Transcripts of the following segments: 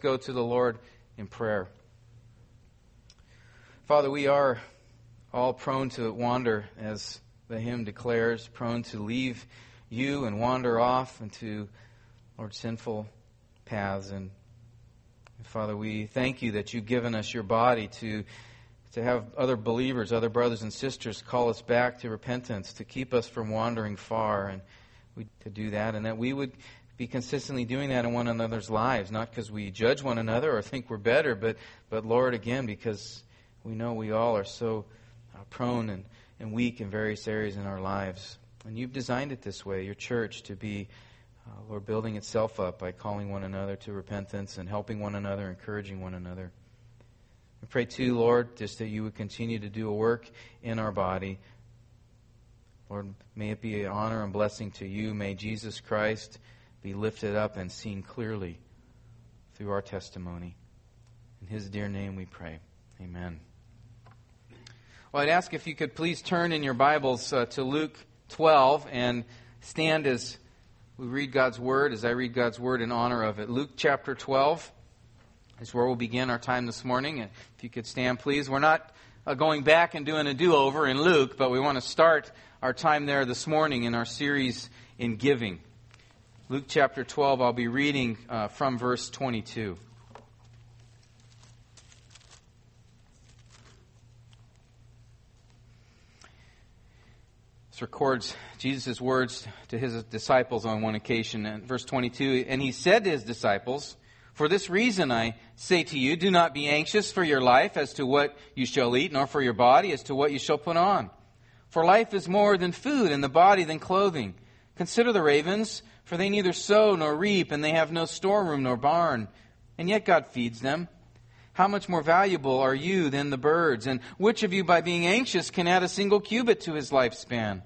go to the Lord in prayer. Father, we are all prone to wander, as the hymn declares, prone to leave you and wander off into, Lord, sinful paths. And Father, we thank you that you've given us your body to, to have other believers, other brothers and sisters call us back to repentance, to keep us from wandering far, and we, to do that, and that we would be consistently doing that in one another's lives, not because we judge one another or think we're better, but, but Lord, again, because we know we all are so uh, prone and, and weak in various areas in our lives. And you've designed it this way, your church, to be uh, Lord, building itself up by calling one another to repentance and helping one another, encouraging one another. We pray too, Lord, just that you would continue to do a work in our body. Lord, may it be an honor and blessing to you. May Jesus Christ be lifted up and seen clearly through our testimony. In his dear name we pray. Amen. Well, I'd ask if you could please turn in your Bibles uh, to Luke 12 and stand as we read God's Word, as I read God's Word in honor of it. Luke chapter 12 is where we'll begin our time this morning. And If you could stand, please. We're not uh, going back and doing a do over in Luke, but we want to start our time there this morning in our series in giving. Luke chapter 12, I'll be reading uh, from verse 22. This records Jesus' words to his disciples on one occasion. In verse 22, and he said to his disciples, For this reason I say to you, do not be anxious for your life as to what you shall eat, nor for your body as to what you shall put on. For life is more than food, and the body than clothing. Consider the ravens, for they neither sow nor reap, and they have no storeroom nor barn, and yet God feeds them. How much more valuable are you than the birds? And which of you, by being anxious, can add a single cubit to his lifespan?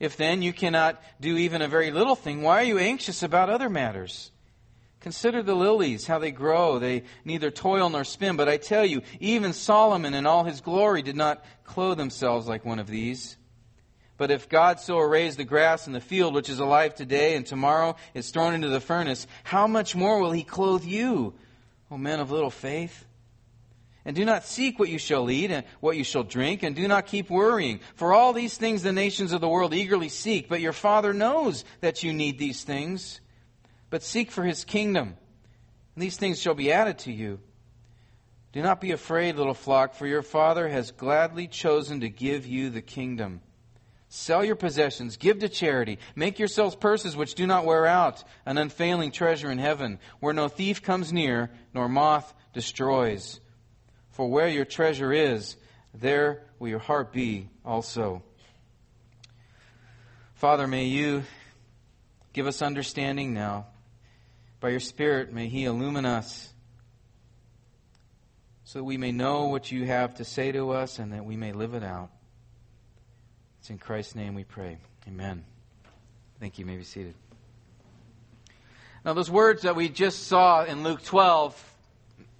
If then you cannot do even a very little thing, why are you anxious about other matters? Consider the lilies, how they grow. They neither toil nor spin. But I tell you, even Solomon in all his glory did not clothe themselves like one of these. But if God so arrays the grass in the field, which is alive today and tomorrow is thrown into the furnace, how much more will he clothe you, O men of little faith? And do not seek what you shall eat and what you shall drink, and do not keep worrying. For all these things the nations of the world eagerly seek, but your Father knows that you need these things. But seek for his kingdom, and these things shall be added to you. Do not be afraid, little flock, for your Father has gladly chosen to give you the kingdom. Sell your possessions, give to charity, make yourselves purses which do not wear out, an unfailing treasure in heaven, where no thief comes near, nor moth destroys. For where your treasure is, there will your heart be also. Father, may you give us understanding now. By your Spirit, may He illumine us so that we may know what you have to say to us and that we may live it out. It's in Christ's name we pray. Amen. Thank you. you may be seated. Now, those words that we just saw in Luke 12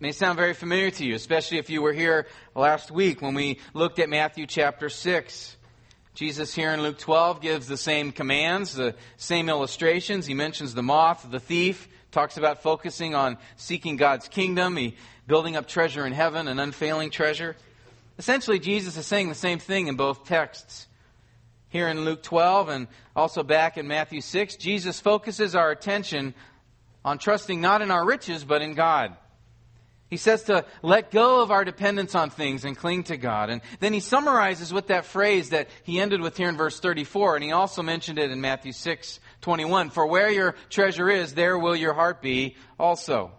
may sound very familiar to you, especially if you were here last week when we looked at Matthew chapter 6. Jesus here in Luke 12 gives the same commands, the same illustrations. He mentions the moth, the thief, talks about focusing on seeking God's kingdom, he building up treasure in heaven, an unfailing treasure. Essentially, Jesus is saying the same thing in both texts. Here in Luke 12 and also back in Matthew 6, Jesus focuses our attention on trusting not in our riches, but in God. He says to let go of our dependence on things and cling to God. And then he summarizes with that phrase that he ended with here in verse 34, and he also mentioned it in Matthew 6, 21. For where your treasure is, there will your heart be also.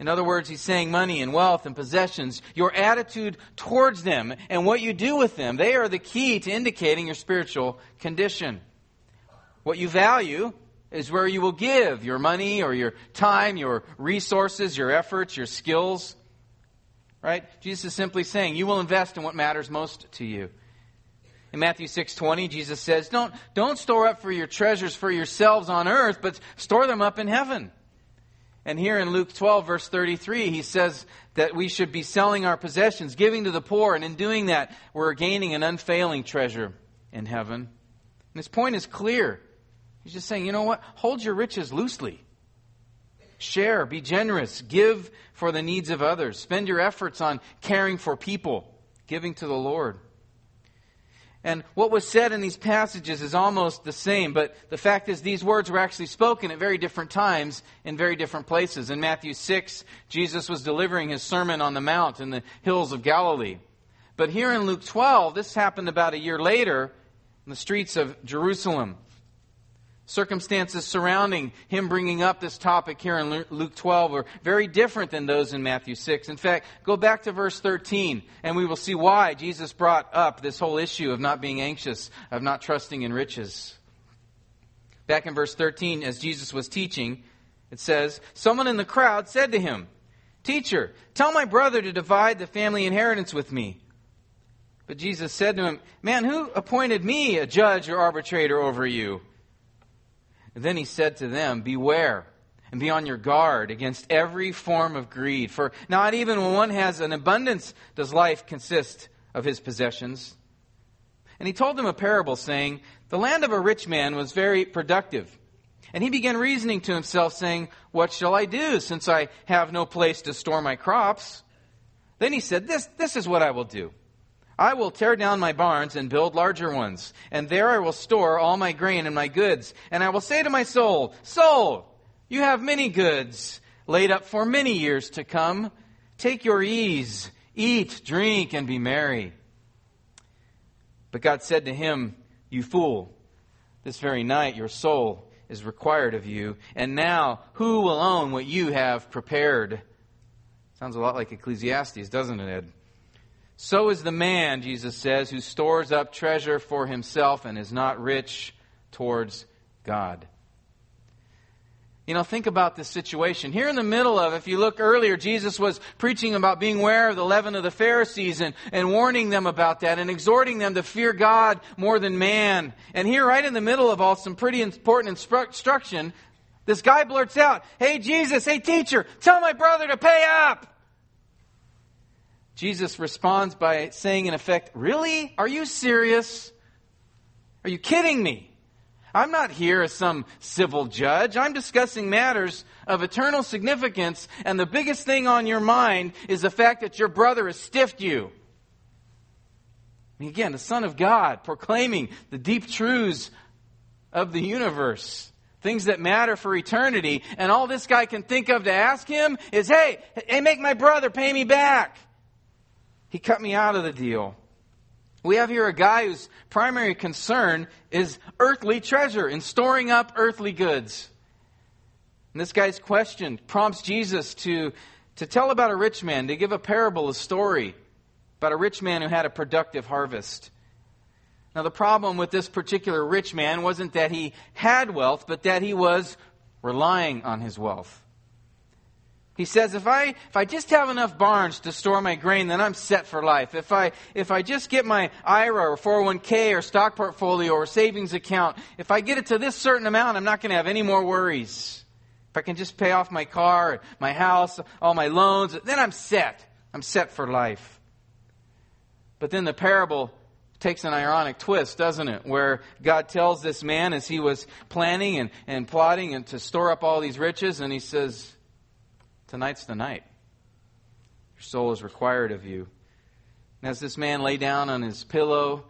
In other words, he's saying money and wealth and possessions, your attitude towards them and what you do with them, they are the key to indicating your spiritual condition. What you value is where you will give your money or your time, your resources, your efforts, your skills. Right? Jesus is simply saying you will invest in what matters most to you. In Matthew 6:20, Jesus says, "Don't don't store up for your treasures for yourselves on earth, but store them up in heaven." And here in Luke 12 verse 33, he says that we should be selling our possessions, giving to the poor, and in doing that, we're gaining an unfailing treasure in heaven. And his point is clear. He's just saying, you know what? Hold your riches loosely. Share, be generous, give for the needs of others. Spend your efforts on caring for people, giving to the Lord. And what was said in these passages is almost the same, but the fact is these words were actually spoken at very different times in very different places. In Matthew 6, Jesus was delivering his Sermon on the Mount in the hills of Galilee. But here in Luke 12, this happened about a year later in the streets of Jerusalem. Circumstances surrounding him bringing up this topic here in Luke 12 are very different than those in Matthew 6. In fact, go back to verse 13 and we will see why Jesus brought up this whole issue of not being anxious, of not trusting in riches. Back in verse 13, as Jesus was teaching, it says, Someone in the crowd said to him, Teacher, tell my brother to divide the family inheritance with me. But Jesus said to him, Man, who appointed me a judge or arbitrator over you? Then he said to them, Beware and be on your guard against every form of greed. For not even when one has an abundance does life consist of his possessions. And he told them a parable, saying, The land of a rich man was very productive. And he began reasoning to himself, saying, What shall I do, since I have no place to store my crops? Then he said, This, this is what I will do. I will tear down my barns and build larger ones, and there I will store all my grain and my goods. And I will say to my soul, Soul, you have many goods laid up for many years to come. Take your ease, eat, drink, and be merry. But God said to him, You fool, this very night your soul is required of you, and now who will own what you have prepared? Sounds a lot like Ecclesiastes, doesn't it, Ed? So is the man, Jesus says, who stores up treasure for himself and is not rich towards God. You know, think about this situation. Here in the middle of, if you look earlier, Jesus was preaching about being aware of the leaven of the Pharisees and, and warning them about that and exhorting them to fear God more than man. And here, right in the middle of all some pretty important instruction, this guy blurts out, Hey Jesus, hey teacher, tell my brother to pay up. Jesus responds by saying, in effect, Really? Are you serious? Are you kidding me? I'm not here as some civil judge. I'm discussing matters of eternal significance, and the biggest thing on your mind is the fact that your brother has stiffed you. And again, the Son of God proclaiming the deep truths of the universe, things that matter for eternity, and all this guy can think of to ask him is, hey, hey, make my brother pay me back. He cut me out of the deal. We have here a guy whose primary concern is earthly treasure and storing up earthly goods. And this guy's question prompts Jesus to, to tell about a rich man, to give a parable, a story about a rich man who had a productive harvest. Now, the problem with this particular rich man wasn't that he had wealth, but that he was relying on his wealth. He says, if I, if I just have enough barns to store my grain, then I'm set for life. If I, if I just get my IRA or 401k or stock portfolio or savings account, if I get it to this certain amount, I'm not going to have any more worries. If I can just pay off my car, my house, all my loans, then I'm set. I'm set for life. But then the parable takes an ironic twist, doesn't it? Where God tells this man as he was planning and, and plotting and to store up all these riches, and he says, Tonight's the night. Your soul is required of you. And as this man lay down on his pillow,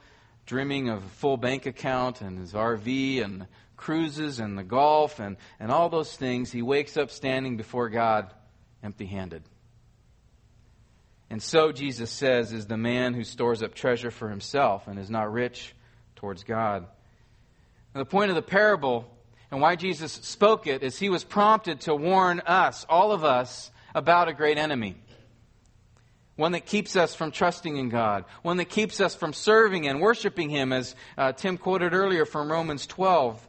dreaming of a full bank account and his RV and cruises and the golf and, and all those things, he wakes up standing before God empty handed. And so, Jesus says, is the man who stores up treasure for himself and is not rich towards God. Now, the point of the parable and why Jesus spoke it is he was prompted to warn us, all of us, about a great enemy. One that keeps us from trusting in God. One that keeps us from serving and worshiping Him, as uh, Tim quoted earlier from Romans 12.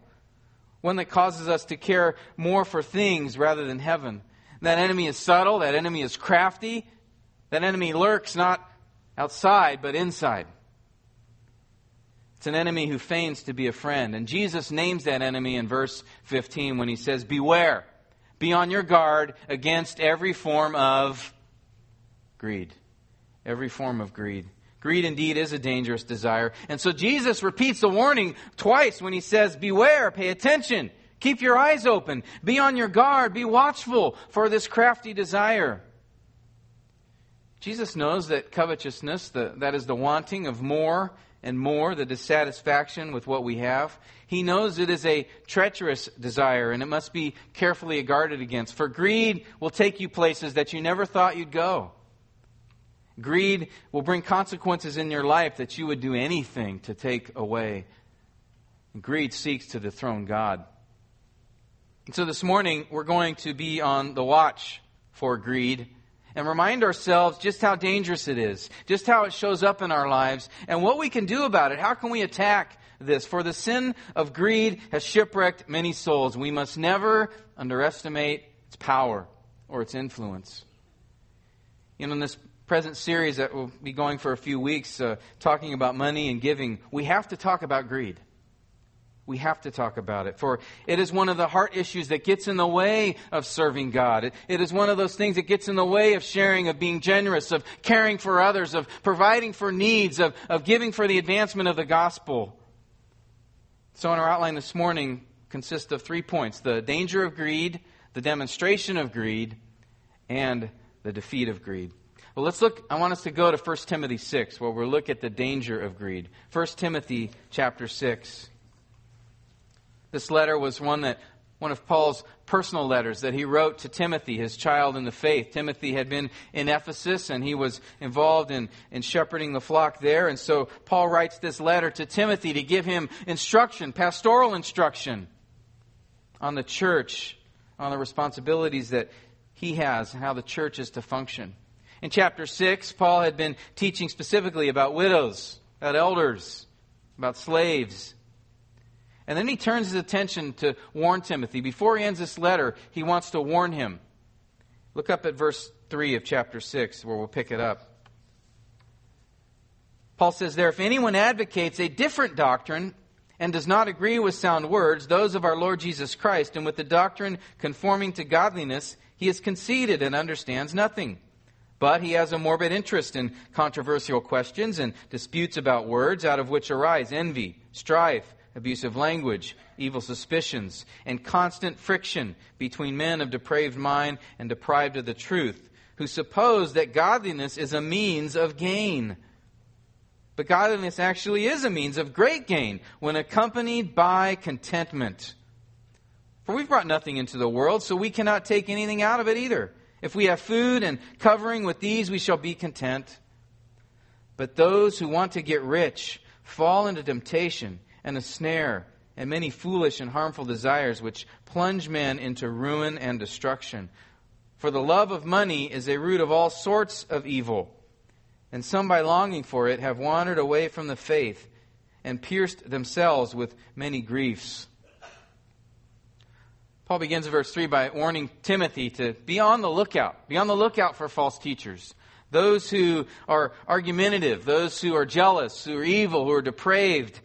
One that causes us to care more for things rather than heaven. That enemy is subtle. That enemy is crafty. That enemy lurks not outside, but inside. It's an enemy who feigns to be a friend. And Jesus names that enemy in verse 15 when he says, Beware, be on your guard against every form of greed. Every form of greed. Greed indeed is a dangerous desire. And so Jesus repeats the warning twice when he says, Beware, pay attention. Keep your eyes open. Be on your guard. Be watchful for this crafty desire. Jesus knows that covetousness, the, that is the wanting of more and more, the dissatisfaction with what we have, he knows it is a treacherous desire and it must be carefully guarded against. For greed will take you places that you never thought you'd go. Greed will bring consequences in your life that you would do anything to take away. Greed seeks to dethrone God. And so this morning, we're going to be on the watch for greed and remind ourselves just how dangerous it is, just how it shows up in our lives, and what we can do about it. How can we attack this? For the sin of greed has shipwrecked many souls. We must never underestimate its power or its influence. You know, in this present series that will be going for a few weeks, uh, talking about money and giving, we have to talk about greed. We have to talk about it. For it is one of the heart issues that gets in the way of serving God. It, it is one of those things that gets in the way of sharing, of being generous, of caring for others, of providing for needs, of, of giving for the advancement of the gospel. So, in our outline this morning, consists of three points the danger of greed, the demonstration of greed, and the defeat of greed. Well, let's look. I want us to go to 1 Timothy 6, where we'll look at the danger of greed. 1 Timothy chapter 6. This letter was one that one of Paul's personal letters that he wrote to Timothy, his child in the faith. Timothy had been in Ephesus and he was involved in, in shepherding the flock there. And so Paul writes this letter to Timothy to give him instruction, pastoral instruction on the church, on the responsibilities that he has, and how the church is to function. In chapter 6, Paul had been teaching specifically about widows, about elders, about slaves. And then he turns his attention to warn Timothy. Before he ends this letter, he wants to warn him. Look up at verse 3 of chapter 6, where we'll pick it up. Paul says there, if anyone advocates a different doctrine and does not agree with sound words, those of our Lord Jesus Christ, and with the doctrine conforming to godliness, he is conceited and understands nothing. But he has a morbid interest in controversial questions and disputes about words, out of which arise envy, strife, abusive language, evil suspicions, and constant friction between men of depraved mind and deprived of the truth, who suppose that godliness is a means of gain. But godliness actually is a means of great gain when accompanied by contentment. For we've brought nothing into the world, so we cannot take anything out of it either. If we have food and covering with these, we shall be content. But those who want to get rich fall into temptation and a snare, and many foolish and harmful desires which plunge men into ruin and destruction. For the love of money is a root of all sorts of evil, and some by longing for it have wandered away from the faith and pierced themselves with many griefs. Paul begins in verse 3 by warning Timothy to be on the lookout. Be on the lookout for false teachers. Those who are argumentative, those who are jealous, who are evil, who are depraved,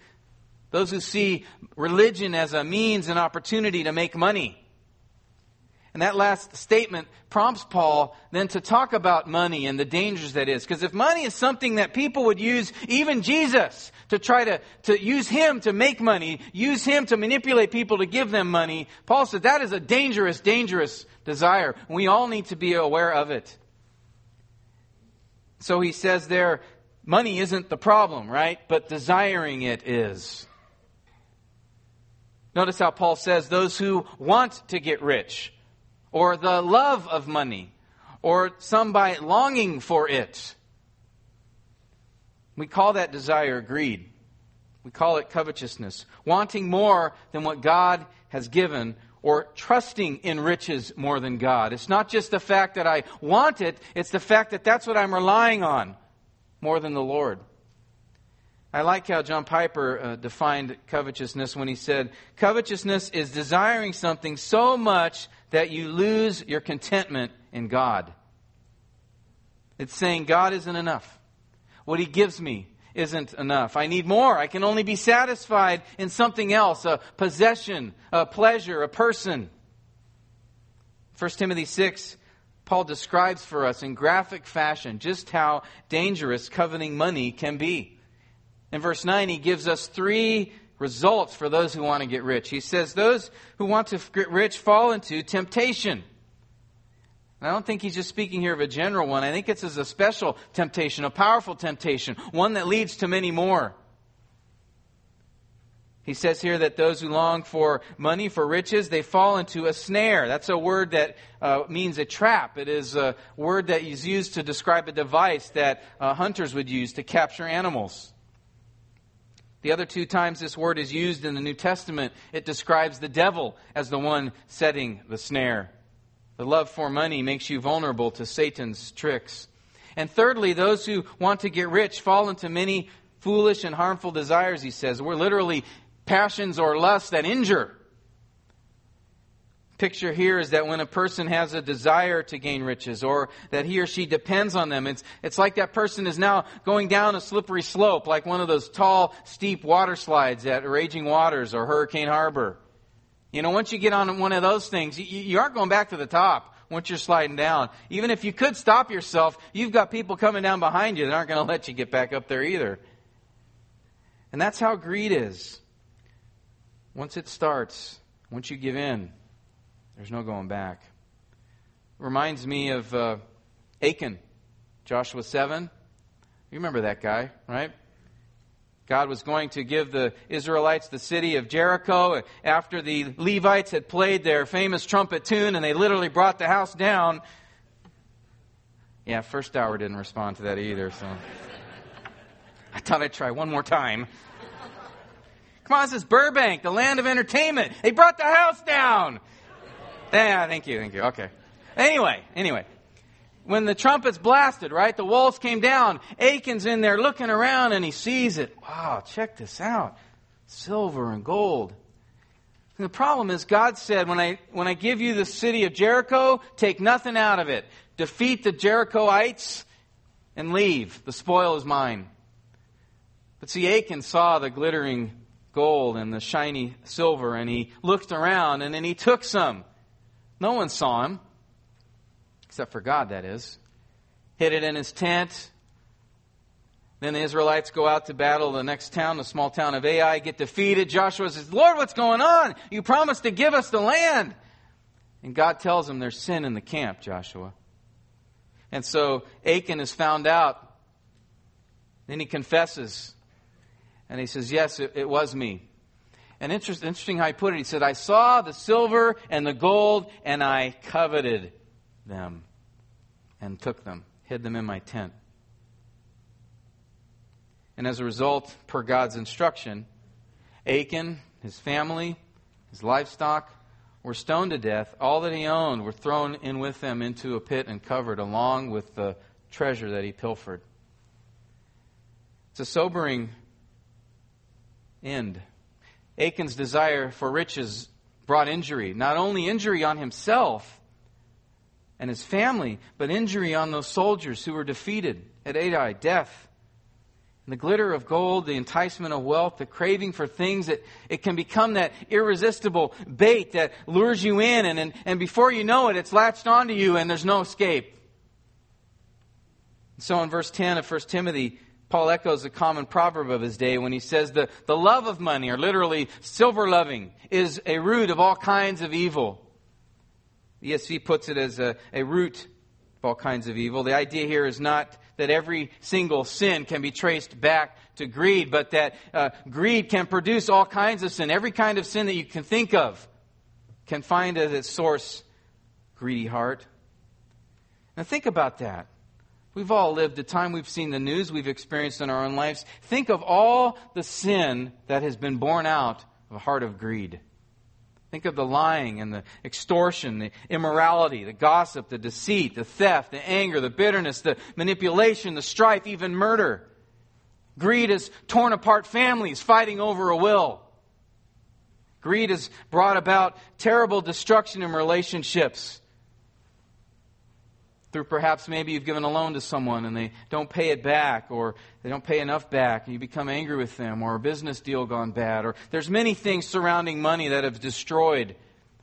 those who see religion as a means and opportunity to make money. And that last statement prompts Paul then to talk about money and the dangers that is. Because if money is something that people would use, even Jesus, to try to, to use him to make money, use him to manipulate people to give them money, Paul said that is a dangerous, dangerous desire. We all need to be aware of it. So he says there, money isn't the problem, right? But desiring it is. Notice how Paul says those who want to get rich, or the love of money, or some by longing for it. We call that desire greed. We call it covetousness. Wanting more than what God has given, or trusting in riches more than God. It's not just the fact that I want it, it's the fact that that's what I'm relying on more than the Lord. I like how John Piper uh, defined covetousness when he said, Covetousness is desiring something so much that you lose your contentment in God. It's saying God isn't enough. What He gives me isn't enough. I need more. I can only be satisfied in something else a possession, a pleasure, a person. 1 Timothy 6, Paul describes for us in graphic fashion just how dangerous coveting money can be. In verse 9, he gives us three results for those who want to get rich. He says those who want to get rich fall into temptation. And I don't think he's just speaking here of a general one. I think it's as a special temptation, a powerful temptation, one that leads to many more. He says here that those who long for money, for riches, they fall into a snare. That's a word that uh, means a trap. It is a word that is used to describe a device that uh, hunters would use to capture animals. The other two times this word is used in the New Testament, it describes the devil as the one setting the snare. The love for money makes you vulnerable to Satan's tricks. And thirdly, those who want to get rich fall into many foolish and harmful desires, he says. We're literally passions or lusts that injure. Picture here is that when a person has a desire to gain riches or that he or she depends on them, it's, it's like that person is now going down a slippery slope, like one of those tall, steep water slides at Raging Waters or Hurricane Harbor. You know, once you get on one of those things, you, you aren't going back to the top once you're sliding down. Even if you could stop yourself, you've got people coming down behind you that aren't going to let you get back up there either. And that's how greed is. Once it starts, once you give in, there's no going back. Reminds me of uh, Achan, Joshua 7. You remember that guy, right? God was going to give the Israelites the city of Jericho after the Levites had played their famous trumpet tune and they literally brought the house down. Yeah, first hour didn't respond to that either, so I thought I'd try one more time. Come on, this is Burbank, the land of entertainment. They brought the house down. Yeah, thank you, thank you. Okay. Anyway, anyway when the trumpets blasted, right? The walls came down. Achan's in there looking around and he sees it. Wow, check this out. Silver and gold. And the problem is God said, when I, when I give you the city of Jericho, take nothing out of it. Defeat the Jerichoites and leave. The spoil is mine. But see, Achan saw the glittering gold and the shiny silver and he looked around and then he took some. No one saw him except for God, that is. Hid it in his tent. Then the Israelites go out to battle the next town, the small town of Ai, get defeated. Joshua says, Lord, what's going on? You promised to give us the land. And God tells him there's sin in the camp, Joshua. And so Achan is found out. Then he confesses. And he says, Yes, it, it was me. And interest, interesting how he put it. He said, I saw the silver and the gold, and I coveted them and took them, hid them in my tent. And as a result, per God's instruction, Achan, his family, his livestock were stoned to death. All that he owned were thrown in with them into a pit and covered, along with the treasure that he pilfered. It's a sobering end. Achan's desire for riches brought injury, not only injury on himself, and his family, but injury on those soldiers who were defeated at Ai, death. And the glitter of gold, the enticement of wealth, the craving for things that it can become that irresistible bait that lures you in, and, and, and before you know it, it's latched onto you and there's no escape. So in verse 10 of 1 Timothy, Paul echoes a common proverb of his day when he says the, the love of money, or literally silver loving, is a root of all kinds of evil. The ESV puts it as a, a root of all kinds of evil. The idea here is not that every single sin can be traced back to greed, but that uh, greed can produce all kinds of sin. Every kind of sin that you can think of can find as its source greedy heart. Now think about that. We've all lived the time we've seen the news, we've experienced in our own lives. Think of all the sin that has been born out of a heart of greed. Think of the lying and the extortion, the immorality, the gossip, the deceit, the theft, the anger, the bitterness, the manipulation, the strife, even murder. Greed has torn apart families fighting over a will. Greed has brought about terrible destruction in relationships through perhaps maybe you've given a loan to someone and they don't pay it back or they don't pay enough back and you become angry with them or a business deal gone bad or there's many things surrounding money that have destroyed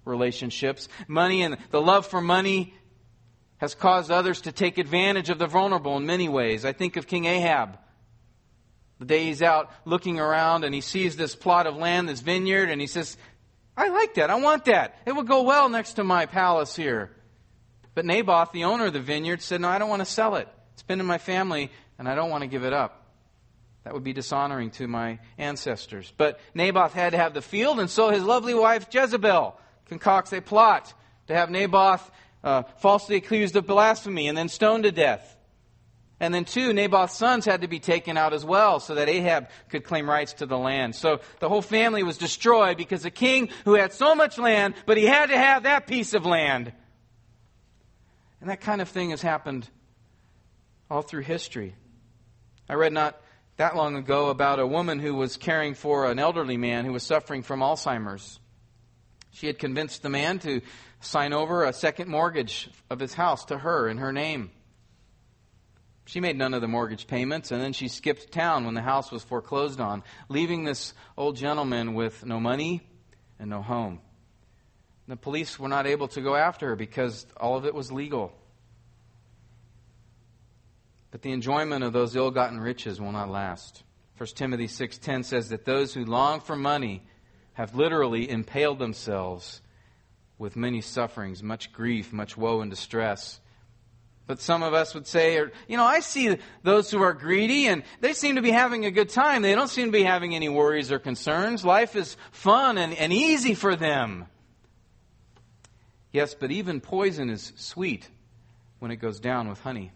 relationships money and the love for money has caused others to take advantage of the vulnerable in many ways i think of king ahab The day he's out looking around and he sees this plot of land, this vineyard, and he says, I like that. I want that. It would go well next to my palace here. But Naboth, the owner of the vineyard, said, No, I don't want to sell it. It's been in my family, and I don't want to give it up. That would be dishonoring to my ancestors. But Naboth had to have the field, and so his lovely wife Jezebel concocts a plot to have Naboth uh, falsely accused of blasphemy and then stoned to death. And then, two, Naboth's sons had to be taken out as well so that Ahab could claim rights to the land. So the whole family was destroyed because a king who had so much land, but he had to have that piece of land. And that kind of thing has happened all through history. I read not that long ago about a woman who was caring for an elderly man who was suffering from Alzheimer's. She had convinced the man to sign over a second mortgage of his house to her in her name. She made none of the mortgage payments, and then she skipped town when the house was foreclosed on, leaving this old gentleman with no money and no home. The police were not able to go after her because all of it was legal. But the enjoyment of those ill-gotten riches will not last. 1 Timothy 6:10 says that those who long for money have literally impaled themselves with many sufferings, much grief, much woe and distress. But some of us would say, you know, I see those who are greedy and they seem to be having a good time. They don't seem to be having any worries or concerns. Life is fun and, and easy for them. Yes, but even poison is sweet when it goes down with honey.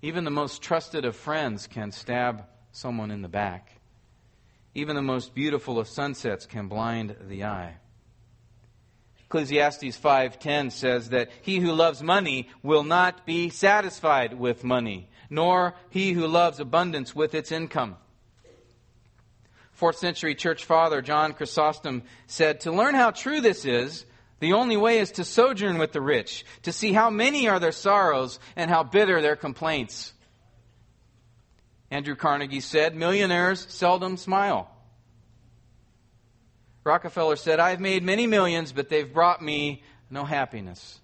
Even the most trusted of friends can stab someone in the back. Even the most beautiful of sunsets can blind the eye. Ecclesiastes 5:10 says that he who loves money will not be satisfied with money, nor he who loves abundance with its income. 4th century church father John Chrysostom said, "To learn how true this is, the only way is to sojourn with the rich, to see how many are their sorrows and how bitter their complaints." Andrew Carnegie said, "Millionaires seldom smile." Rockefeller said, I've made many millions, but they've brought me no happiness.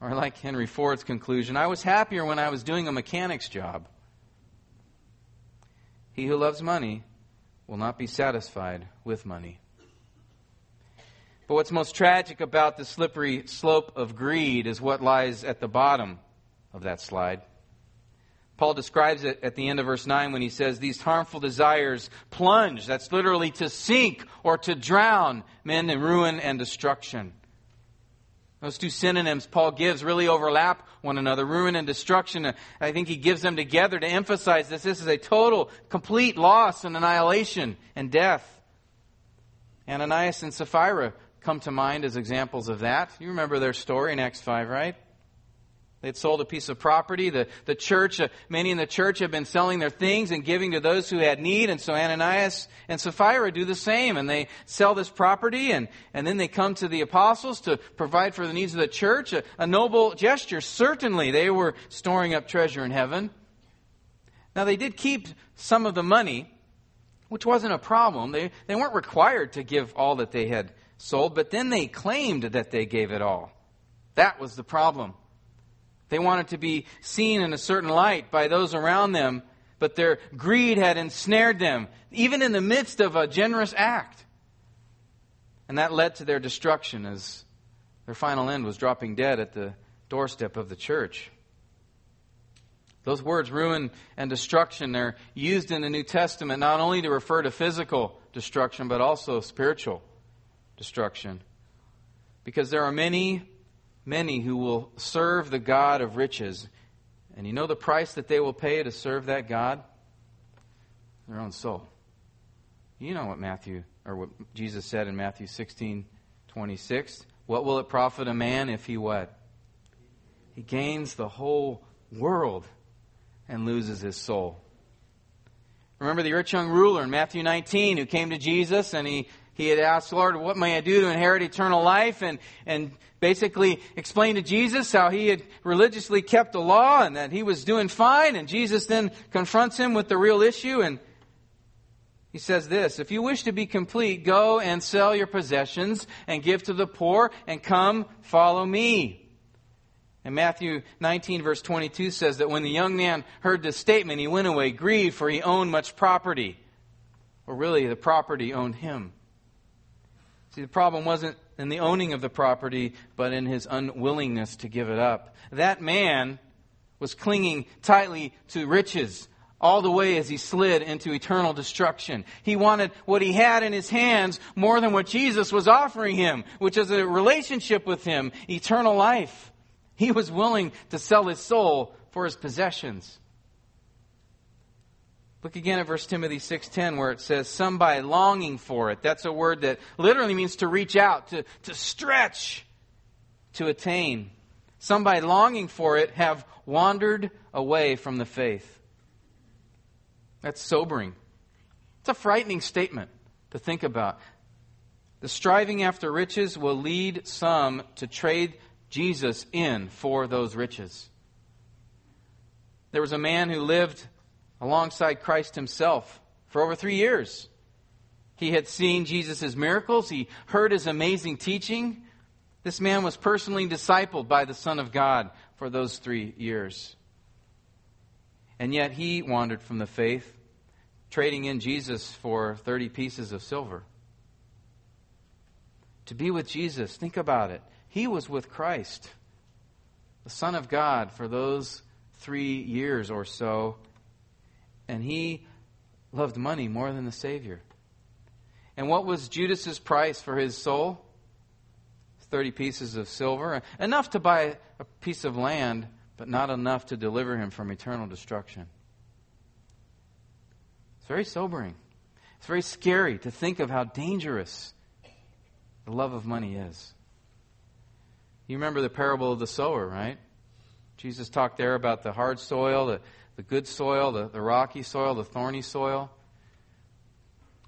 Or like Henry Ford's conclusion, I was happier when I was doing a mechanic's job. He who loves money will not be satisfied with money. But what's most tragic about the slippery slope of greed is what lies at the bottom of that slide. Paul describes it at the end of verse 9 when he says, These harmful desires plunge. That's literally to sink or to drown men in ruin and destruction. Those two synonyms Paul gives really overlap one another ruin and destruction. I think he gives them together to emphasize this. This is a total, complete loss and annihilation and death. Ananias and Sapphira come to mind as examples of that. You remember their story in Acts 5, right? They'd sold a piece of property. The, the church, uh, many in the church have been selling their things and giving to those who had need. And so Ananias and Sapphira do the same. And they sell this property and, and then they come to the apostles to provide for the needs of the church. A, a noble gesture. Certainly they were storing up treasure in heaven. Now they did keep some of the money, which wasn't a problem. They, they weren't required to give all that they had sold, but then they claimed that they gave it all. That was the problem. They wanted to be seen in a certain light by those around them, but their greed had ensnared them, even in the midst of a generous act. And that led to their destruction as their final end was dropping dead at the doorstep of the church. Those words, ruin and destruction, they're used in the New Testament not only to refer to physical destruction, but also spiritual destruction. Because there are many many who will serve the God of riches. And you know the price that they will pay to serve that God? Their own soul. You know what Matthew or what Jesus said in Matthew 16, 26. What will it profit a man if he what? He gains the whole world and loses his soul. Remember the rich young ruler in Matthew 19 who came to Jesus and he he had asked, Lord, what may I do to inherit eternal life? And, and basically explained to Jesus how he had religiously kept the law and that he was doing fine. And Jesus then confronts him with the real issue and he says this, if you wish to be complete, go and sell your possessions and give to the poor and come follow me. And Matthew 19, verse 22 says that when the young man heard this statement, he went away grieved, for he owned much property. Or really, the property owned him. See, the problem wasn't in the owning of the property, but in his unwillingness to give it up. That man was clinging tightly to riches all the way as he slid into eternal destruction. He wanted what he had in his hands more than what Jesus was offering him, which is a relationship with him, eternal life. He was willing to sell his soul for his possessions. Look again at verse Timothy 6:10 where it says some by longing for it. That's a word that literally means to reach out, to, to stretch, to attain. Some by longing for it have wandered away from the faith. That's sobering. It's a frightening statement to think about. The striving after riches will lead some to trade Jesus in for those riches. There was a man who lived alongside Christ himself for over three years. He had seen Jesus' miracles, he heard his amazing teaching. This man was personally discipled by the Son of God for those three years. And yet he wandered from the faith, trading in Jesus for 30 pieces of silver. To be with Jesus, think about it. He was with Christ, the Son of God, for those three years or so, and he loved money more than the Savior. And what was Judas's price for his soul? 30 pieces of silver, enough to buy a piece of land, but not enough to deliver him from eternal destruction. It's very sobering. It's very scary to think of how dangerous the love of money is. You remember the parable of the sower, right? Jesus talked there about the hard soil, the, the good soil, the, the rocky soil, the thorny soil.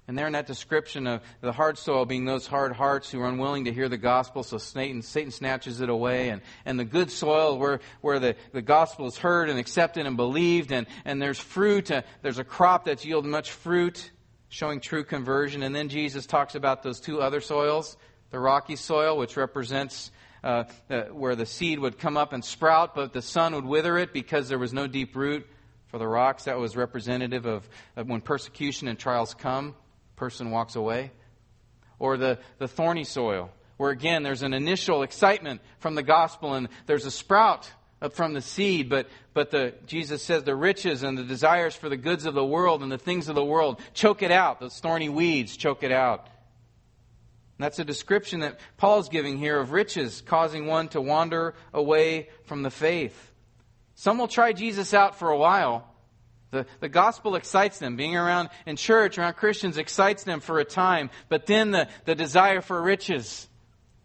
And there in that description of the hard soil being those hard hearts who are unwilling to hear the gospel, so Satan, Satan snatches it away. And, and the good soil where, where the, the gospel is heard and accepted and believed, and, and there's fruit, uh, there's a crop that's yielded much fruit, showing true conversion. And then Jesus talks about those two other soils the rocky soil, which represents uh, uh, where the seed would come up and sprout, but the sun would wither it because there was no deep root. For the rocks, that was representative of, of when persecution and trials come person walks away. Or the, the thorny soil, where again there's an initial excitement from the gospel and there's a sprout up from the seed, but, but the, Jesus says the riches and the desires for the goods of the world and the things of the world choke it out. Those thorny weeds choke it out. That's a description that Paul's giving here of riches causing one to wander away from the faith. Some will try Jesus out for a while, the, the gospel excites them. Being around in church, around Christians, excites them for a time. But then the, the desire for riches,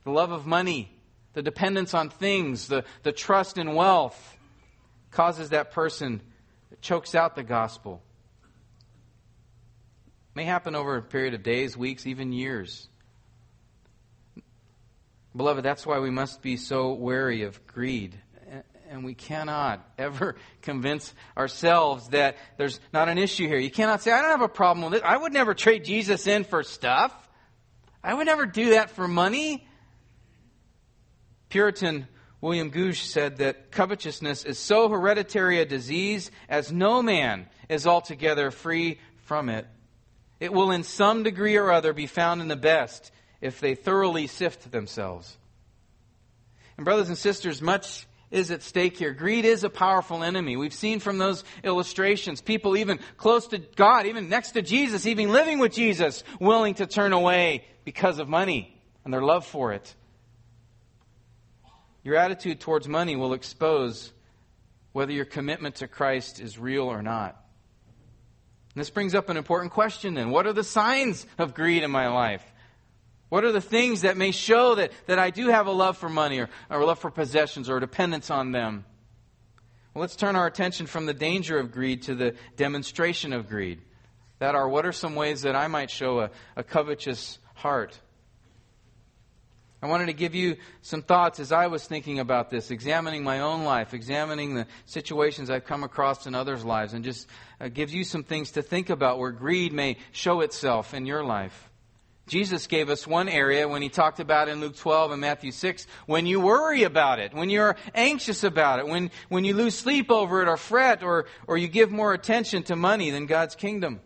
the love of money, the dependence on things, the, the trust in wealth causes that person, chokes out the gospel. It may happen over a period of days, weeks, even years. Beloved, that's why we must be so wary of greed and we cannot ever convince ourselves that there's not an issue here. You cannot say, I don't have a problem with it. I would never trade Jesus in for stuff. I would never do that for money. Puritan William Gouge said that covetousness is so hereditary a disease as no man is altogether free from it. It will in some degree or other be found in the best if they thoroughly sift themselves. And brothers and sisters, much is at stake here. Greed is a powerful enemy. We've seen from those illustrations people even close to God, even next to Jesus, even living with Jesus, willing to turn away because of money and their love for it. Your attitude towards money will expose whether your commitment to Christ is real or not. And this brings up an important question then. What are the signs of greed in my life? What are the things that may show that, that I do have a love for money or, or a love for possessions or a dependence on them? Well, let's turn our attention from the danger of greed to the demonstration of greed. That are, what are some ways that I might show a, a covetous heart? I wanted to give you some thoughts as I was thinking about this, examining my own life, examining the situations I've come across in others' lives, and just uh, gives you some things to think about where greed may show itself in your life. Jesus gave us one area when he talked about in Luke 12 and Matthew 6 when you worry about it, when you're anxious about it, when, when you lose sleep over it or fret or, or you give more attention to money than God's kingdom.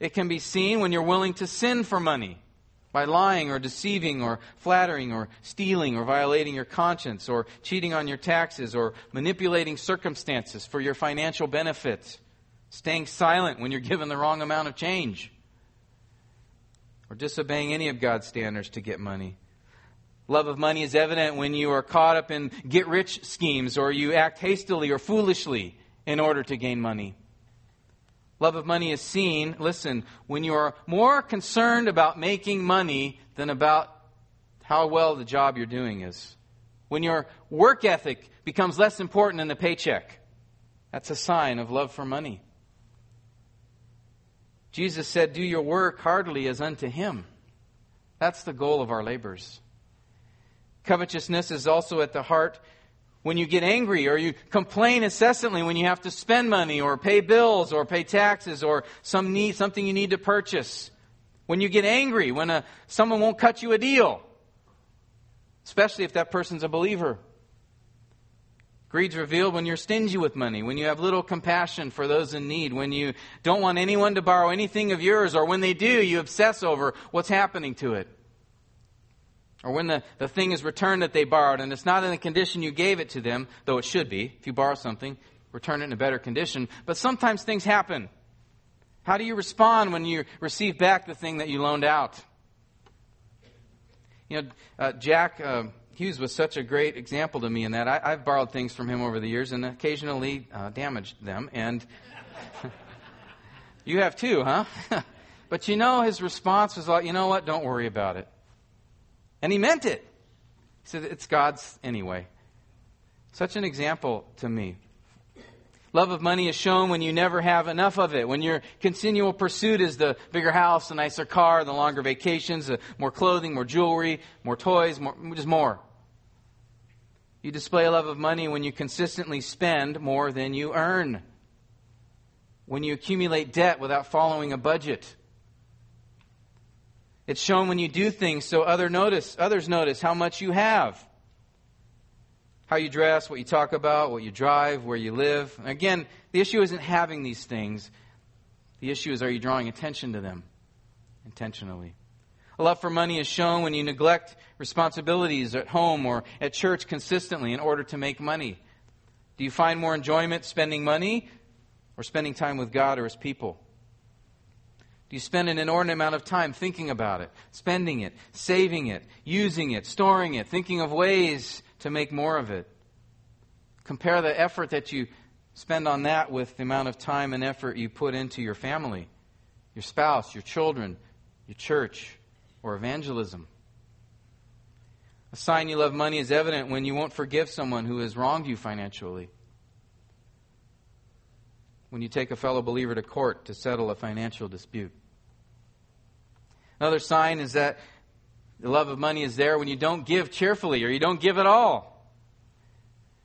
It can be seen when you're willing to sin for money by lying or deceiving or flattering or stealing or violating your conscience or cheating on your taxes or manipulating circumstances for your financial benefit, staying silent when you're given the wrong amount of change or disobeying any of God's standards to get money. Love of money is evident when you are caught up in get rich schemes or you act hastily or foolishly in order to gain money. Love of money is seen, listen, when you are more concerned about making money than about how well the job you're doing is. When your work ethic becomes less important than the paycheck. That's a sign of love for money. Jesus said, Do your work heartily as unto Him. That's the goal of our labors. Covetousness is also at the heart when you get angry or you complain incessantly when you have to spend money or pay bills or pay taxes or some need, something you need to purchase. When you get angry, when a, someone won't cut you a deal, especially if that person's a believer. Greed's revealed when you're stingy with money, when you have little compassion for those in need, when you don't want anyone to borrow anything of yours, or when they do, you obsess over what's happening to it. Or when the, the thing is returned that they borrowed and it's not in the condition you gave it to them, though it should be. If you borrow something, return it in a better condition. But sometimes things happen. How do you respond when you receive back the thing that you loaned out? You know, uh, Jack. Uh, Hughes was such a great example to me in that I, have borrowed things from him over the years and occasionally uh, damaged them. And you have too, huh? but you know, his response was like, you know what? Don't worry about it. And he meant it. He said, it's God's anyway. Such an example to me. Love of money is shown when you never have enough of it. When your continual pursuit is the bigger house, the nicer car, the longer vacations, the more clothing, more jewelry, more toys, more, just more. You display a love of money when you consistently spend more than you earn. When you accumulate debt without following a budget. It's shown when you do things so other notice, others notice how much you have. How you dress, what you talk about, what you drive, where you live. Again, the issue isn't having these things. The issue is are you drawing attention to them intentionally? Love for money is shown when you neglect responsibilities at home or at church consistently in order to make money. Do you find more enjoyment spending money or spending time with God or His people? Do you spend an inordinate amount of time thinking about it, spending it, saving it, using it, storing it, thinking of ways to make more of it? Compare the effort that you spend on that with the amount of time and effort you put into your family, your spouse, your children, your church or evangelism. A sign you love money is evident when you won't forgive someone who has wronged you financially. When you take a fellow believer to court to settle a financial dispute. Another sign is that the love of money is there when you don't give cheerfully or you don't give at all.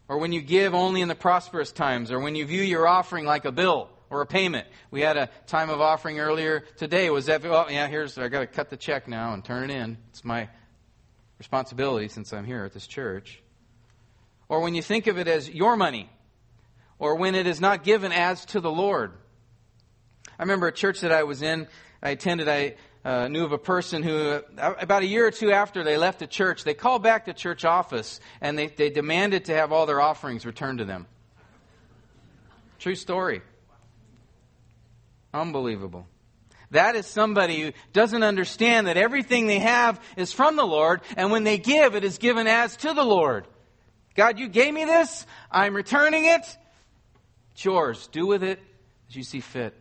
Or when you give only in the prosperous times or when you view your offering like a bill or a payment. We had a time of offering earlier today. Was that, oh, yeah, here's, I got to cut the check now and turn it in. It's my responsibility since I'm here at this church. Or when you think of it as your money, or when it is not given as to the Lord. I remember a church that I was in, I attended, I uh, knew of a person who, uh, about a year or two after they left the church, they called back the church office and they, they demanded to have all their offerings returned to them. True story. Unbelievable. That is somebody who doesn't understand that everything they have is from the Lord, and when they give, it is given as to the Lord. God, you gave me this. I'm returning it. It's yours. Do with it as you see fit.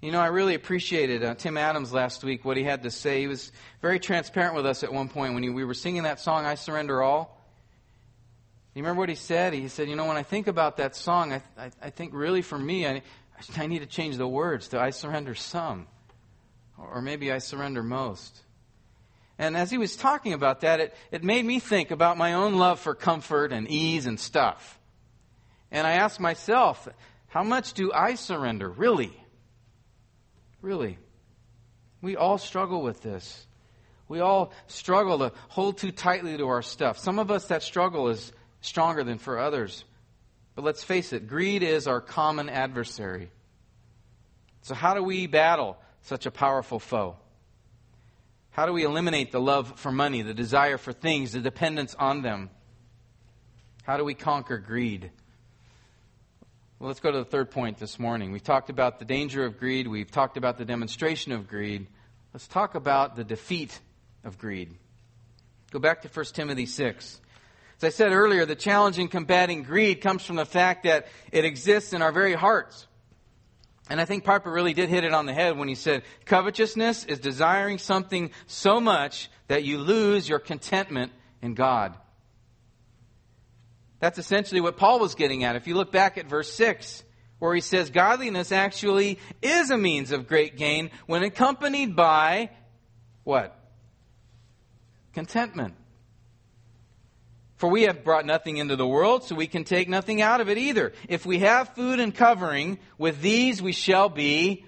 You know, I really appreciated uh, Tim Adams last week, what he had to say. He was very transparent with us at one point when he, we were singing that song, I Surrender All. You remember what he said? He said, You know, when I think about that song, I, I, I think really for me, I, I need to change the words to I surrender some, or maybe I surrender most. And as he was talking about that, it, it made me think about my own love for comfort and ease and stuff. And I asked myself, how much do I surrender, really? Really? We all struggle with this. We all struggle to hold too tightly to our stuff. Some of us, that struggle is stronger than for others. But let's face it, greed is our common adversary. So, how do we battle such a powerful foe? How do we eliminate the love for money, the desire for things, the dependence on them? How do we conquer greed? Well, let's go to the third point this morning. We've talked about the danger of greed, we've talked about the demonstration of greed. Let's talk about the defeat of greed. Go back to 1 Timothy 6. As I said earlier, the challenge in combating greed comes from the fact that it exists in our very hearts. And I think Piper really did hit it on the head when he said, covetousness is desiring something so much that you lose your contentment in God. That's essentially what Paul was getting at. If you look back at verse 6, where he says, Godliness actually is a means of great gain when accompanied by what? Contentment. For we have brought nothing into the world, so we can take nothing out of it either. If we have food and covering, with these we shall be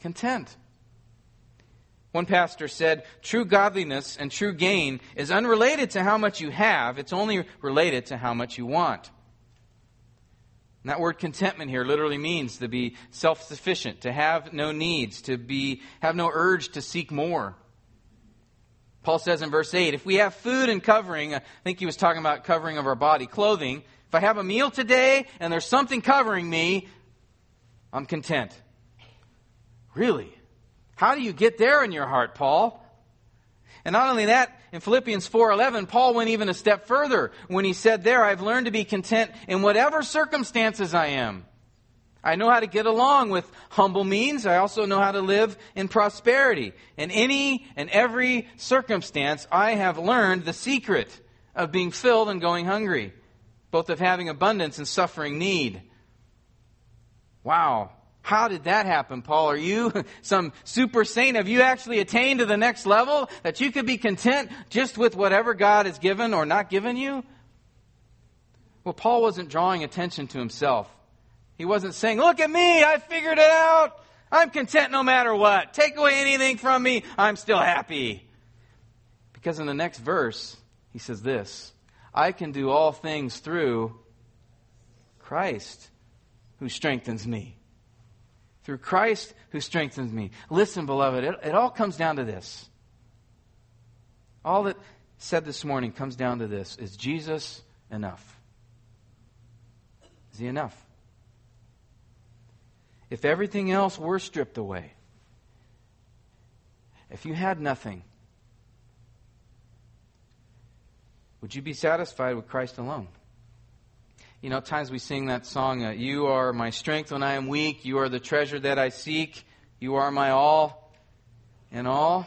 content. One pastor said, True godliness and true gain is unrelated to how much you have, it's only related to how much you want. And that word contentment here literally means to be self sufficient, to have no needs, to be, have no urge to seek more. Paul says in verse 8, if we have food and covering, I think he was talking about covering of our body, clothing. If I have a meal today and there's something covering me, I'm content. Really? How do you get there in your heart, Paul? And not only that, in Philippians 4:11, Paul went even a step further when he said there, I've learned to be content in whatever circumstances I am. I know how to get along with humble means. I also know how to live in prosperity. In any and every circumstance, I have learned the secret of being filled and going hungry, both of having abundance and suffering need. Wow. How did that happen, Paul? Are you some super saint? Have you actually attained to the next level that you could be content just with whatever God has given or not given you? Well, Paul wasn't drawing attention to himself. He wasn't saying, Look at me, I figured it out. I'm content no matter what. Take away anything from me, I'm still happy. Because in the next verse, he says this I can do all things through Christ who strengthens me. Through Christ who strengthens me. Listen, beloved, it, it all comes down to this. All that said this morning comes down to this is Jesus enough? Is he enough? If everything else were stripped away, if you had nothing, would you be satisfied with Christ alone? You know, at times we sing that song, uh, You are my strength when I am weak. You are the treasure that I seek. You are my all in all.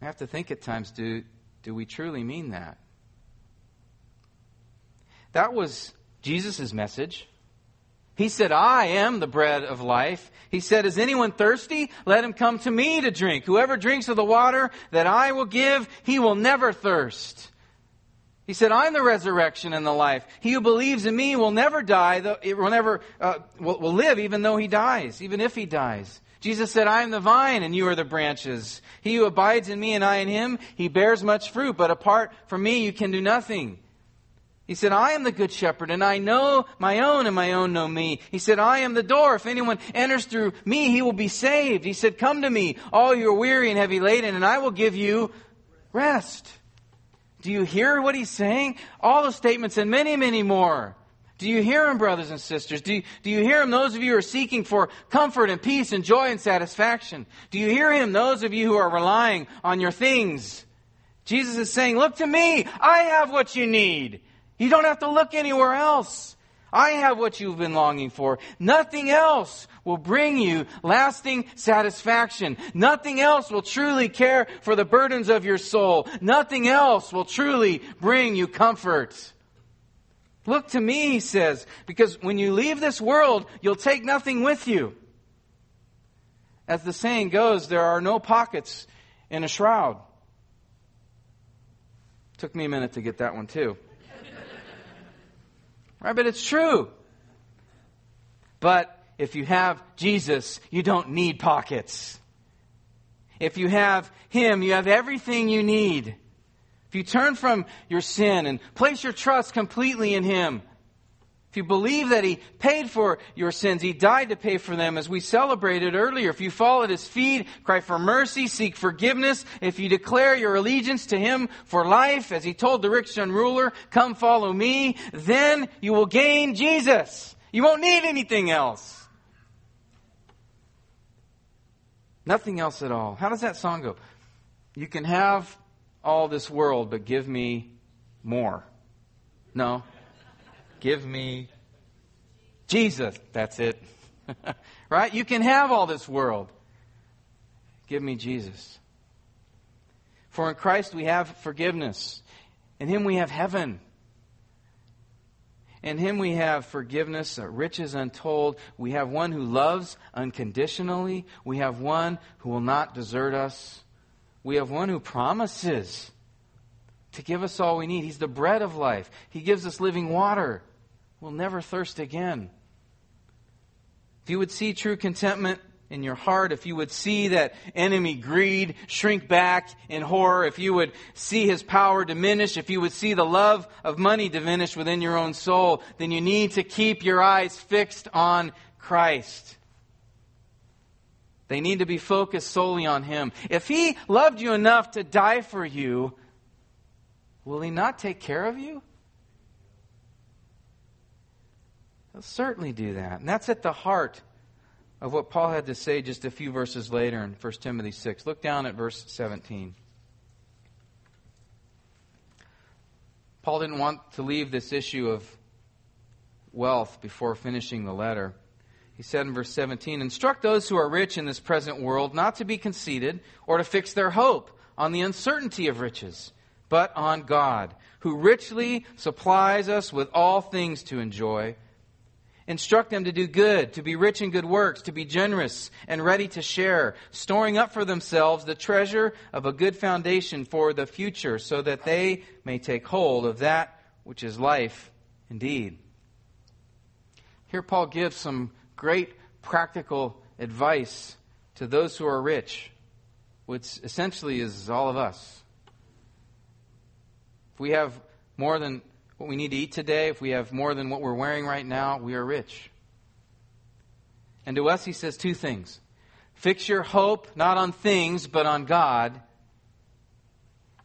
I have to think at times, do, do we truly mean that? That was Jesus' message. He said, I am the bread of life. He said, Is anyone thirsty? Let him come to me to drink. Whoever drinks of the water that I will give, he will never thirst. He said, I'm the resurrection and the life. He who believes in me will never die, though, it will never, uh, will, will live even though he dies, even if he dies. Jesus said, I am the vine and you are the branches. He who abides in me and I in him, he bears much fruit, but apart from me you can do nothing. He said, I am the good shepherd, and I know my own, and my own know me. He said, I am the door. If anyone enters through me, he will be saved. He said, Come to me, all you are weary and heavy laden, and I will give you rest. Do you hear what he's saying? All those statements and many, many more. Do you hear him, brothers and sisters? Do you, do you hear him, those of you who are seeking for comfort and peace and joy and satisfaction? Do you hear him, those of you who are relying on your things? Jesus is saying, Look to me. I have what you need. You don't have to look anywhere else. I have what you've been longing for. Nothing else will bring you lasting satisfaction. Nothing else will truly care for the burdens of your soul. Nothing else will truly bring you comfort. Look to me, he says, because when you leave this world, you'll take nothing with you. As the saying goes, there are no pockets in a shroud. Took me a minute to get that one too. Right? But it's true. But if you have Jesus, you don't need pockets. If you have Him, you have everything you need. If you turn from your sin and place your trust completely in Him, if you believe that He paid for your sins, He died to pay for them as we celebrated earlier. If you fall at His feet, cry for mercy, seek forgiveness. If you declare your allegiance to Him for life, as He told the rich young ruler, come follow me, then you will gain Jesus. You won't need anything else. Nothing else at all. How does that song go? You can have all this world, but give me more. No. Give me Jesus. That's it. right? You can have all this world. Give me Jesus. For in Christ we have forgiveness. In Him we have heaven. In him we have forgiveness, riches untold. We have one who loves unconditionally. We have one who will not desert us. We have one who promises to give us all we need. He's the bread of life. He gives us living water. We'll never thirst again. If you would see true contentment in your heart, if you would see that enemy greed shrink back in horror, if you would see his power diminish, if you would see the love of money diminish within your own soul, then you need to keep your eyes fixed on Christ. They need to be focused solely on him. If he loved you enough to die for you, will he not take care of you? He'll certainly do that. And that's at the heart of what Paul had to say just a few verses later in 1 Timothy 6. Look down at verse 17. Paul didn't want to leave this issue of wealth before finishing the letter. He said in verse 17, Instruct those who are rich in this present world not to be conceited or to fix their hope on the uncertainty of riches, but on God, who richly supplies us with all things to enjoy. Instruct them to do good, to be rich in good works, to be generous and ready to share, storing up for themselves the treasure of a good foundation for the future, so that they may take hold of that which is life indeed. Here, Paul gives some great practical advice to those who are rich, which essentially is all of us. If we have more than what we need to eat today, if we have more than what we're wearing right now, we are rich. And to us, he says two things fix your hope not on things, but on God,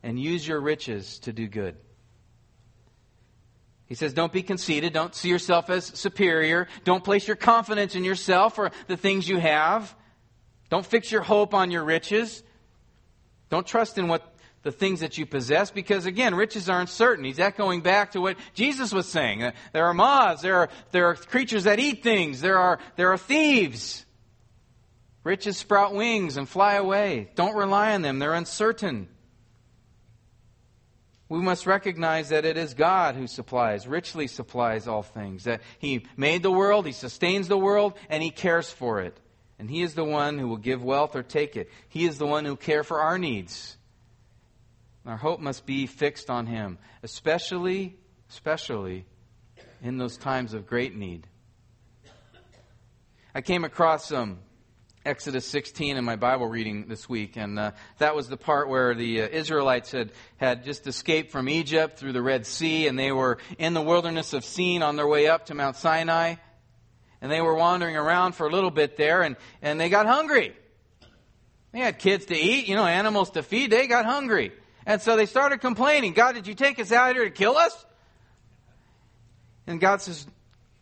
and use your riches to do good. He says, don't be conceited. Don't see yourself as superior. Don't place your confidence in yourself or the things you have. Don't fix your hope on your riches. Don't trust in what the things that you possess because again riches are uncertain he's echoing back to what jesus was saying uh, there are moths there are, there are creatures that eat things there are, there are thieves riches sprout wings and fly away don't rely on them they're uncertain we must recognize that it is God who supplies, richly supplies all things. That He made the world, He sustains the world, and He cares for it. And He is the one who will give wealth or take it. He is the one who cares for our needs. Our hope must be fixed on Him, especially, especially in those times of great need. I came across um, Exodus 16 in my Bible reading this week, and uh, that was the part where the uh, Israelites had, had just escaped from Egypt through the Red Sea, and they were in the wilderness of Sin on their way up to Mount Sinai. And they were wandering around for a little bit there, and, and they got hungry. They had kids to eat, you know, animals to feed. They got hungry. And so they started complaining God, did you take us out here to kill us? And God says,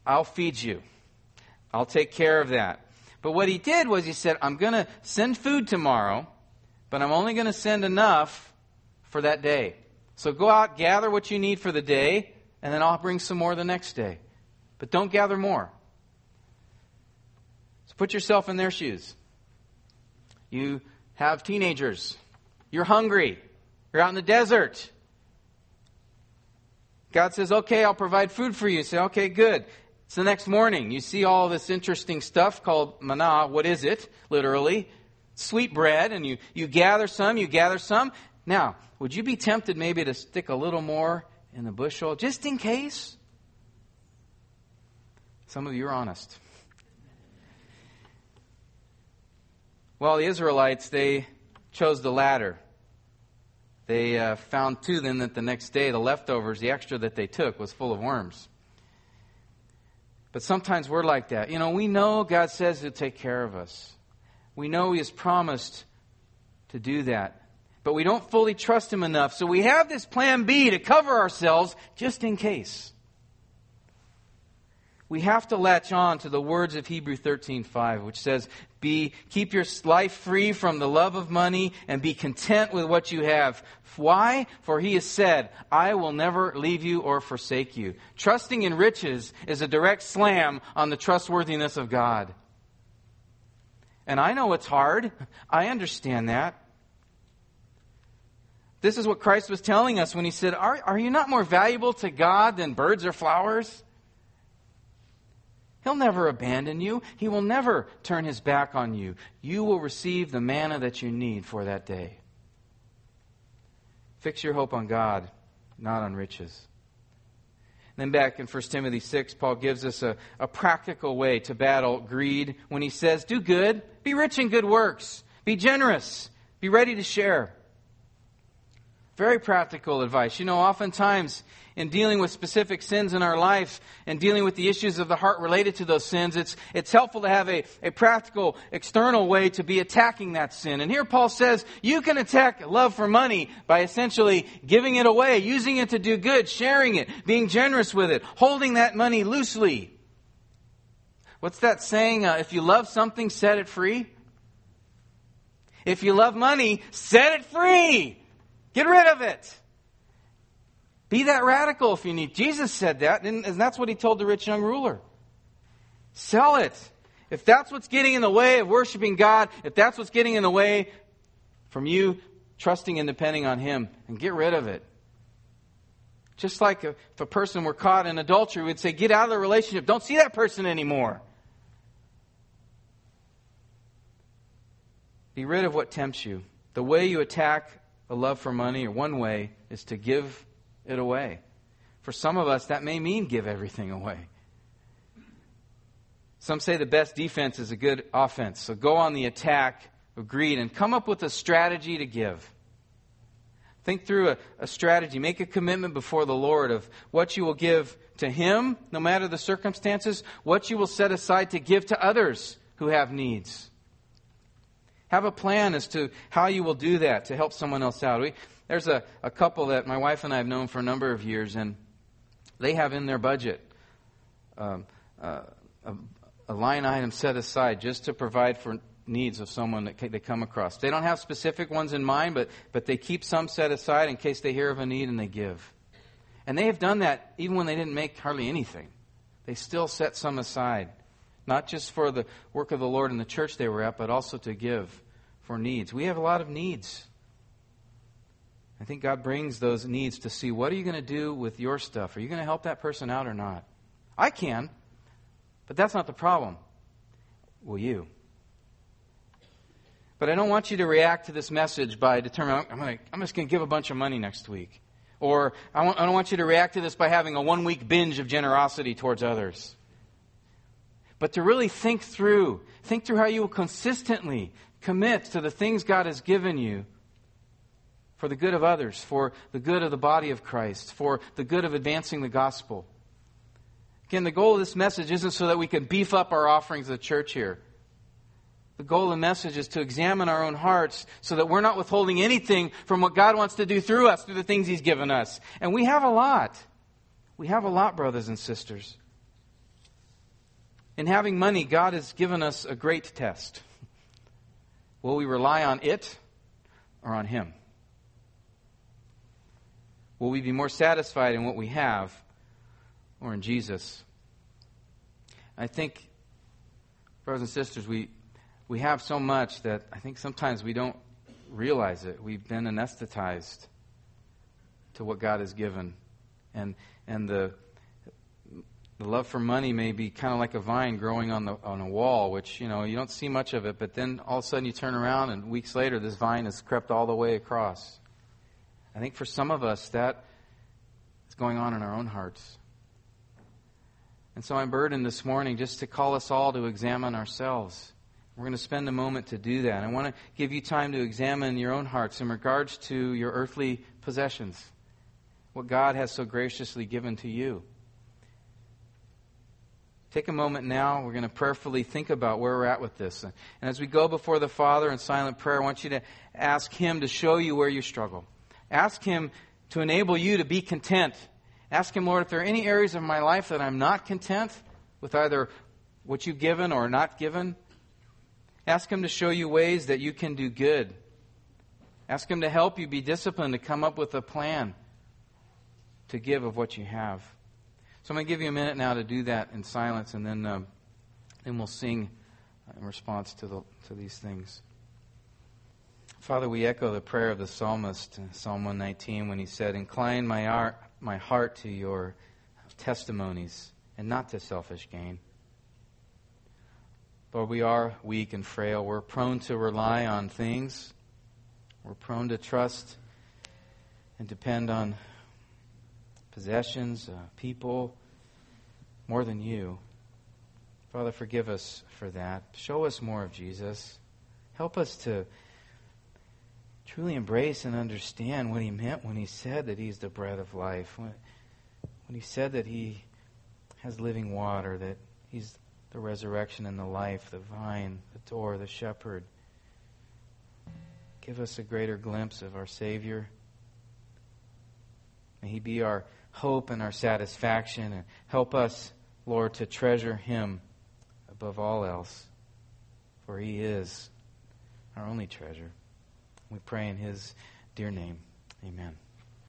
I'll feed you. I'll take care of that. But what he did was he said, I'm going to send food tomorrow, but I'm only going to send enough for that day. So go out, gather what you need for the day, and then I'll bring some more the next day. But don't gather more. So put yourself in their shoes. You have teenagers. You're hungry. You're out in the desert. God says, okay, I'll provide food for you. you say, okay, good. It's the next morning. You see all this interesting stuff called manna. What is it? Literally. Sweet bread. And you, you gather some, you gather some. Now, would you be tempted maybe to stick a little more in the bushel just in case? Some of you are honest. Well, the Israelites, they chose the latter. They uh, found too then that the next day the leftovers, the extra that they took, was full of worms. But sometimes we're like that. You know, we know God says He'll take care of us. We know He has promised to do that. But we don't fully trust Him enough. So we have this plan B to cover ourselves just in case. We have to latch on to the words of Hebrew 13:5 which says, "Be keep your life free from the love of money and be content with what you have." Why? For he has said, "I will never leave you or forsake you." Trusting in riches is a direct slam on the trustworthiness of God. And I know it's hard. I understand that. This is what Christ was telling us when he said, Are, are you not more valuable to God than birds or flowers? He'll never abandon you. He will never turn his back on you. You will receive the manna that you need for that day. Fix your hope on God, not on riches. Then back in 1 Timothy 6, Paul gives us a, a practical way to battle greed when he says, Do good, be rich in good works, be generous, be ready to share. Very practical advice. You know, oftentimes in dealing with specific sins in our life and dealing with the issues of the heart related to those sins, it's, it's helpful to have a, a practical, external way to be attacking that sin. And here Paul says you can attack love for money by essentially giving it away, using it to do good, sharing it, being generous with it, holding that money loosely. What's that saying? Uh, if you love something, set it free. If you love money, set it free. Get rid of it. Be that radical if you need. Jesus said that, and that's what he told the rich young ruler. Sell it. If that's what's getting in the way of worshiping God, if that's what's getting in the way from you trusting and depending on Him, and get rid of it. Just like if a person were caught in adultery, we'd say, get out of the relationship. Don't see that person anymore. Be rid of what tempts you. The way you attack a love for money, or one way, is to give it away. For some of us, that may mean give everything away. Some say the best defense is a good offense. So go on the attack of greed and come up with a strategy to give. Think through a, a, strategy. Make a commitment before the Lord of what you will give to Him, no matter the circumstances, what you will set aside to give to others who have needs. Have a plan as to how you will do that to help someone else out. We, there's a, a couple that my wife and I have known for a number of years, and they have in their budget um, uh, a, a, line item set aside just to provide for needs of someone that they come across. They don't have specific ones in mind, but, but they keep some set aside in case they hear of a need and they give. And they have done that even when they didn't make hardly anything. They still set some aside not just for the work of the Lord and the church they were at, but also to give for needs. We have a lot of needs. I think God brings those needs to see what are you going to do with your stuff? Are you going to help that person out or not? I can, but that's not the problem. Will you? But I don't want you to react to this message by determining, I'm, gonna, I'm just going to give a bunch of money next week. Or I, want, I don't want you to react to this by having a one week binge of generosity towards others but to really think through, think through how you will consistently commit to the things God has given you for the good of others, for the good of the body of Christ, for the good of advancing the gospel. Again, the goal of this message isn't so that we can beef up our offerings of the church here. The goal of the message is to examine our own hearts so that we're not withholding anything from what God wants to do through us, through the things He's given us. And we have a lot. We have a lot, brothers and sisters. In having money, God has given us a great test. Will we rely on it or on Him? Will we be more satisfied in what we have or in Jesus? I think, brothers and sisters, we, we have so much that I think sometimes we don't realize it. We've been anesthetized to what God has given. And, and the, the love for money may be kind of like a vine growing on the on a wall, which you know you don't see much of it, but then all of a sudden you turn around and weeks later this vine has crept all the way across. I think for some of us that is going on in our own hearts. And so I'm burdened this morning just to call us all to examine ourselves We're going to spend a moment to do that. I want to give you time to examine your own hearts in regards to your earthly possessions, what God has so graciously given to you. Take a moment now. We're going to prayerfully think about where we're at with this. And as we go before the Father in silent prayer, I want you to ask Him to show you where you struggle. Ask Him to enable you to be content. Ask Him, Lord, if there are any areas of my life that I'm not content with either what you've given or not given, ask Him to show you ways that you can do good. Ask Him to help you be disciplined, to come up with a plan to give of what you have. So I'm going to give you a minute now to do that in silence, and then, um, then we'll sing in response to, the, to these things. Father, we echo the prayer of the psalmist Psalm 119 when he said, Incline my, art, my heart to your testimonies and not to selfish gain. Lord, we are weak and frail. We're prone to rely on things. We're prone to trust and depend on possessions, uh, people, more than you. Father, forgive us for that. Show us more of Jesus. Help us to truly embrace and understand what he meant when he said that he's the bread of life, when, when he said that he has living water, that he's the resurrection and the life, the vine, the door, the shepherd. Give us a greater glimpse of our Savior. May he be our hope and our satisfaction. And help us, Lord, to treasure Him above all else, for He is our only treasure. We pray in His dear name. Amen.